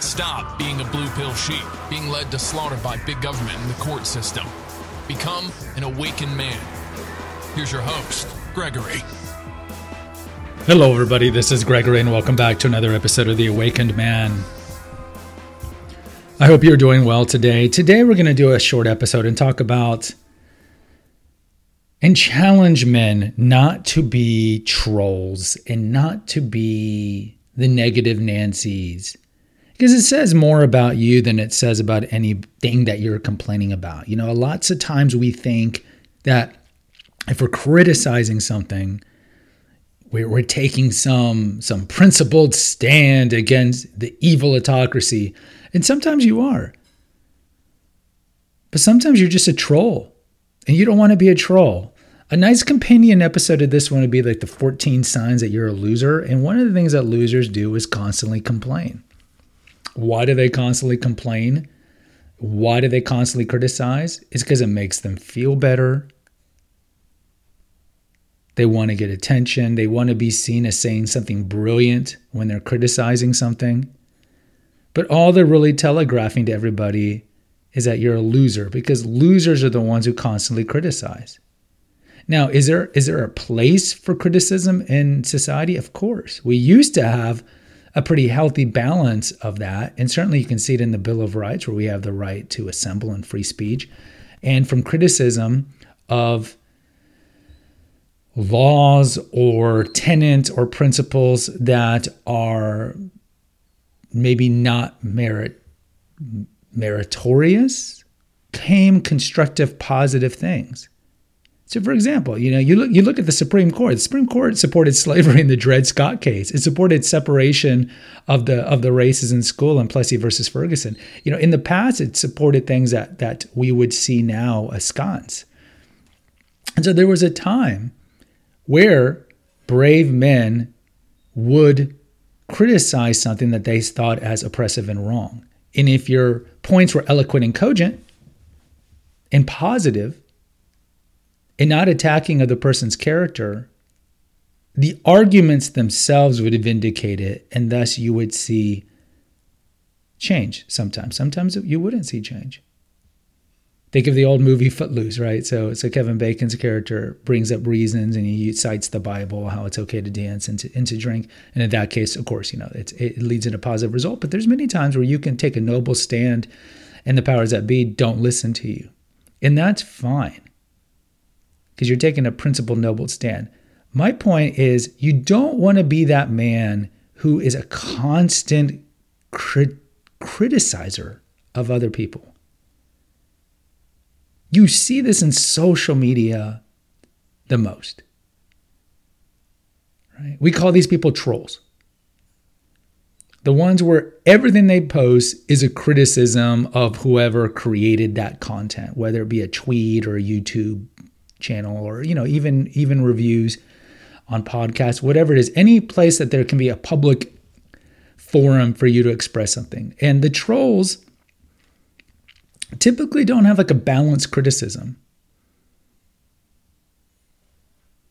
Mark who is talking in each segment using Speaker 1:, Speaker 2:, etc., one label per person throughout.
Speaker 1: Stop being a blue pill sheep, being led to slaughter by big government and the court system. Become an awakened man. Here's your host, Gregory.
Speaker 2: Hello, everybody. This is Gregory, and welcome back to another episode of The Awakened Man. I hope you're doing well today. Today, we're going to do a short episode and talk about and challenge men not to be trolls and not to be the negative Nancy's. Because it says more about you than it says about anything that you're complaining about. You know, lots of times we think that if we're criticizing something, we're, we're taking some some principled stand against the evil autocracy. And sometimes you are. But sometimes you're just a troll and you don't want to be a troll. A nice companion episode of this one would be like the 14 signs that you're a loser and one of the things that losers do is constantly complain why do they constantly complain why do they constantly criticize it's because it makes them feel better they want to get attention. They want to be seen as saying something brilliant when they're criticizing something. But all they're really telegraphing to everybody is that you're a loser because losers are the ones who constantly criticize. Now, is there is there a place for criticism in society? Of course. We used to have a pretty healthy balance of that, and certainly you can see it in the Bill of Rights where we have the right to assemble and free speech. And from criticism of laws or tenets or principles that are maybe not merit meritorious came constructive positive things so for example you know you look you look at the supreme court. The supreme court supported slavery in the dred scott case. It supported separation of the of the races in school in plessy versus ferguson. You know in the past it supported things that that we would see now askance and so there was a time where brave men would criticize something that they thought as oppressive and wrong. And if your points were eloquent and cogent and positive and not attacking of the person's character, the arguments themselves would vindicate it, and thus you would see change sometimes. Sometimes you wouldn't see change think of the old movie Footloose, right? So, so Kevin Bacon's character brings up reasons and he cites the Bible, how it's okay to dance and to, and to drink. And in that case, of course, you know, it leads in a positive result. But there's many times where you can take a noble stand and the powers that be don't listen to you. And that's fine because you're taking a principled, noble stand. My point is, you don't want to be that man who is a constant crit- criticizer of other people. You see this in social media the most. Right? We call these people trolls. The ones where everything they post is a criticism of whoever created that content, whether it be a tweet or a YouTube channel or you know even even reviews on podcasts, whatever it is, any place that there can be a public forum for you to express something. And the trolls typically don't have like a balanced criticism,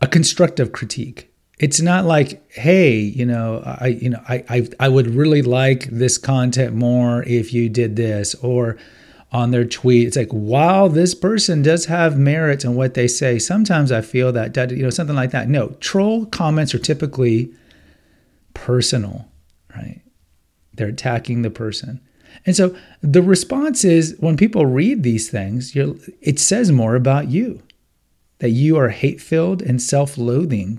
Speaker 2: a constructive critique. It's not like, hey, you know, I, you know, I, I, I would really like this content more if you did this, or on their tweet, it's like, wow, this person does have merit in what they say. Sometimes I feel that, you know, something like that. No, troll comments are typically personal, right? They're attacking the person. And so the response is when people read these things, it says more about you that you are hate filled and self loathing.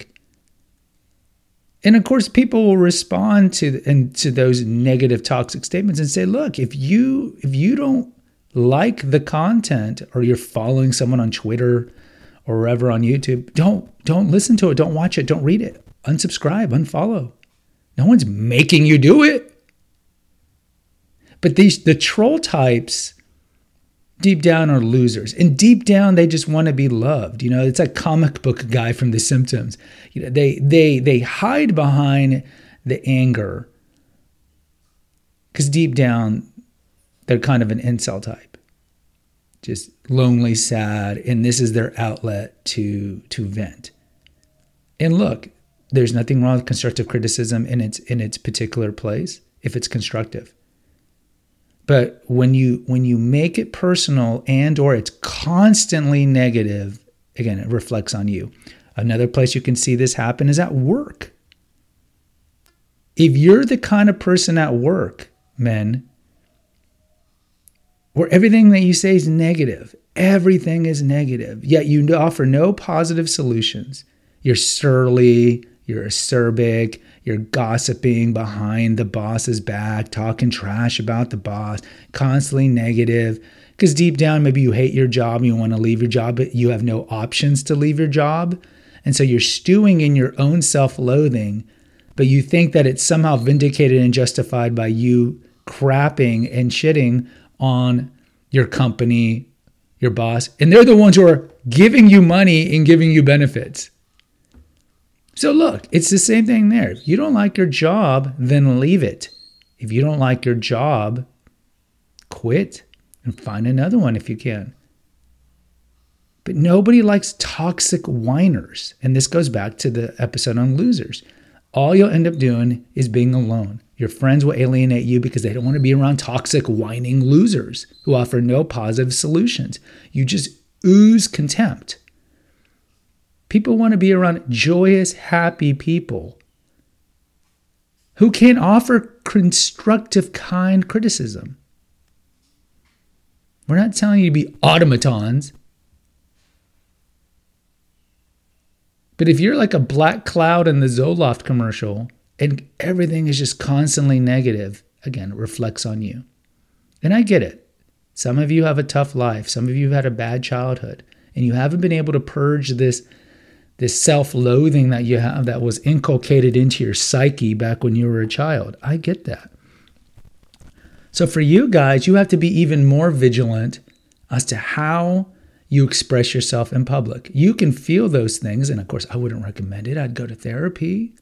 Speaker 2: And of course, people will respond to and to those negative toxic statements and say, "Look, if you if you don't like the content, or you're following someone on Twitter or wherever on YouTube, don't don't listen to it, don't watch it, don't read it, unsubscribe, unfollow. No one's making you do it. But these the troll types deep down are losers. And deep down they just want to be loved. You know, it's like comic book guy from The Simpsons. You know, they they they hide behind the anger because deep down they're kind of an incel type. Just lonely, sad, and this is their outlet to to vent. And look, there's nothing wrong with constructive criticism in its in its particular place if it's constructive but when you when you make it personal and or it's constantly negative again it reflects on you another place you can see this happen is at work if you're the kind of person at work men where everything that you say is negative everything is negative yet you offer no positive solutions you're surly you're acerbic you're gossiping behind the boss's back, talking trash about the boss, constantly negative. Because deep down, maybe you hate your job, you want to leave your job, but you have no options to leave your job. And so you're stewing in your own self loathing, but you think that it's somehow vindicated and justified by you crapping and shitting on your company, your boss. And they're the ones who are giving you money and giving you benefits. So, look, it's the same thing there. If you don't like your job, then leave it. If you don't like your job, quit and find another one if you can. But nobody likes toxic whiners. And this goes back to the episode on losers. All you'll end up doing is being alone. Your friends will alienate you because they don't want to be around toxic, whining losers who offer no positive solutions. You just ooze contempt. People want to be around joyous, happy people who can offer constructive, kind criticism. We're not telling you to be automatons. But if you're like a black cloud in the Zoloft commercial and everything is just constantly negative, again, it reflects on you. And I get it. Some of you have a tough life. Some of you had a bad childhood and you haven't been able to purge this this self loathing that you have that was inculcated into your psyche back when you were a child. I get that. So, for you guys, you have to be even more vigilant as to how you express yourself in public. You can feel those things. And of course, I wouldn't recommend it. I'd go to therapy,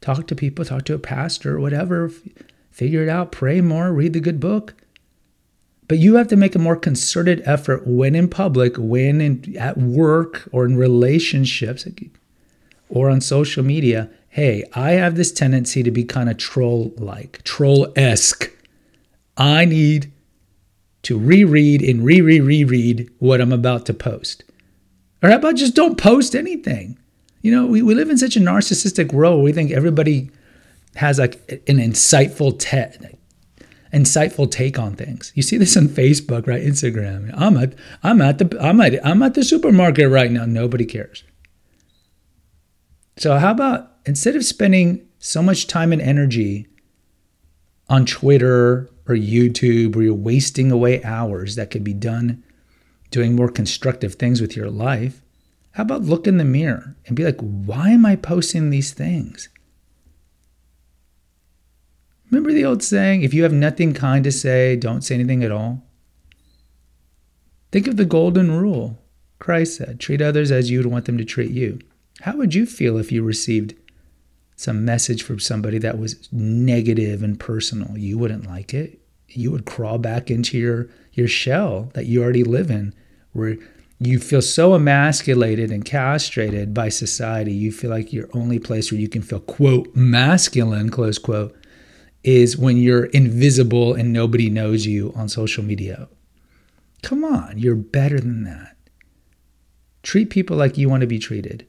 Speaker 2: talk to people, talk to a pastor, whatever, figure it out, pray more, read the good book. But you have to make a more concerted effort when in public, when in, at work or in relationships or on social media. Hey, I have this tendency to be kind of troll like, troll esque. I need to reread and re re reread what I'm about to post. Or how about just don't post anything? You know, we, we live in such a narcissistic world we think everybody has like an insightful te- insightful take on things. You see this on Facebook, right? Instagram. I'm at I'm at the I'm at I'm at the supermarket right now. Nobody cares. So how about instead of spending so much time and energy on Twitter or YouTube where you're wasting away hours that could be done doing more constructive things with your life, how about look in the mirror and be like, why am I posting these things? Remember the old saying, if you have nothing kind to say, don't say anything at all? Think of the golden rule. Christ said, treat others as you would want them to treat you. How would you feel if you received some message from somebody that was negative and personal? You wouldn't like it. You would crawl back into your, your shell that you already live in, where you feel so emasculated and castrated by society. You feel like your only place where you can feel, quote, masculine, close quote, is when you're invisible and nobody knows you on social media. Come on, you're better than that. Treat people like you want to be treated.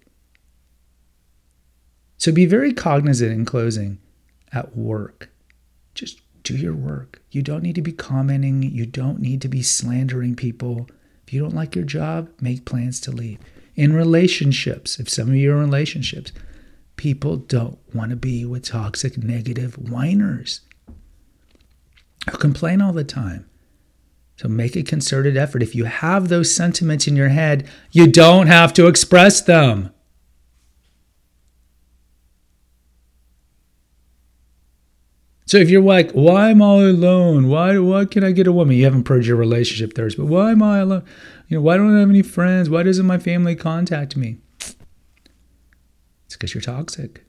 Speaker 2: So be very cognizant in closing at work. Just do your work. You don't need to be commenting, you don't need to be slandering people. If you don't like your job, make plans to leave. In relationships, if some of you are in relationships, People don't want to be with toxic, negative whiners who complain all the time. So make a concerted effort. If you have those sentiments in your head, you don't have to express them. So if you're like, why am I alone? Why why can I get a woman? You haven't purged your relationship thirst, but why am I alone? You know, why don't I have any friends? Why doesn't my family contact me? It's because you're toxic.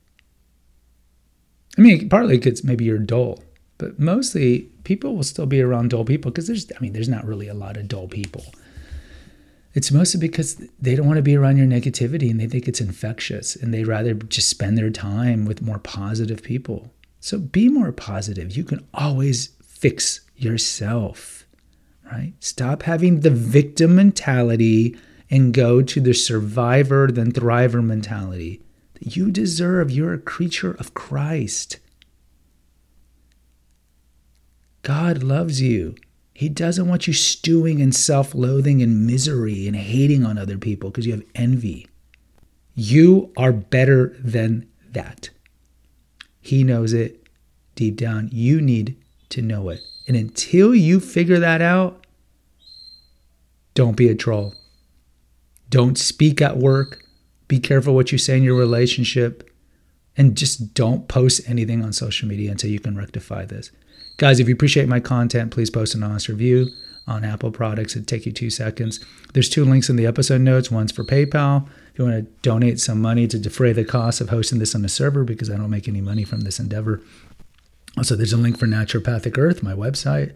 Speaker 2: I mean, partly because maybe you're dull, but mostly people will still be around dull people because there's, I mean, there's not really a lot of dull people. It's mostly because they don't want to be around your negativity and they think it's infectious and they'd rather just spend their time with more positive people. So be more positive. You can always fix yourself, right? Stop having the victim mentality and go to the survivor then thriver mentality. You deserve, you're a creature of Christ. God loves you. He doesn't want you stewing in self loathing and misery and hating on other people because you have envy. You are better than that. He knows it deep down. You need to know it. And until you figure that out, don't be a troll. Don't speak at work. Be careful what you say in your relationship. And just don't post anything on social media until you can rectify this. Guys, if you appreciate my content, please post an honest review on Apple products. It'd take you two seconds. There's two links in the episode notes. One's for PayPal. If you want to donate some money to defray the cost of hosting this on a server, because I don't make any money from this endeavor. Also, there's a link for Naturopathic Earth, my website,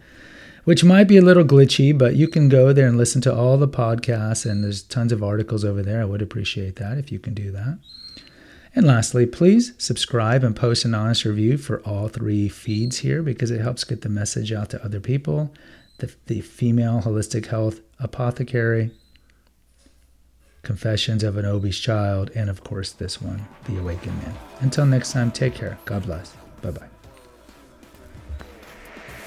Speaker 2: which might be a little glitchy, but you can go there and listen to all the podcasts, and there's tons of articles over there. I would appreciate that if you can do that. And lastly, please subscribe and post an honest review for all three feeds here because it helps get the message out to other people. The, the Female Holistic Health Apothecary, Confessions of an Obese Child, and of course, this one, The Awakened Man. Until next time, take care. God bless. Bye bye.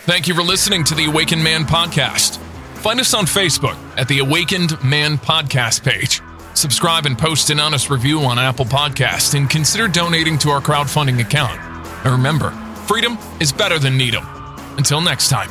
Speaker 1: Thank you for listening to the Awakened Man podcast. Find us on Facebook at the Awakened Man podcast page. Subscribe and post an honest review on Apple Podcast and consider donating to our crowdfunding account. And remember, freedom is better than needle. Until next time.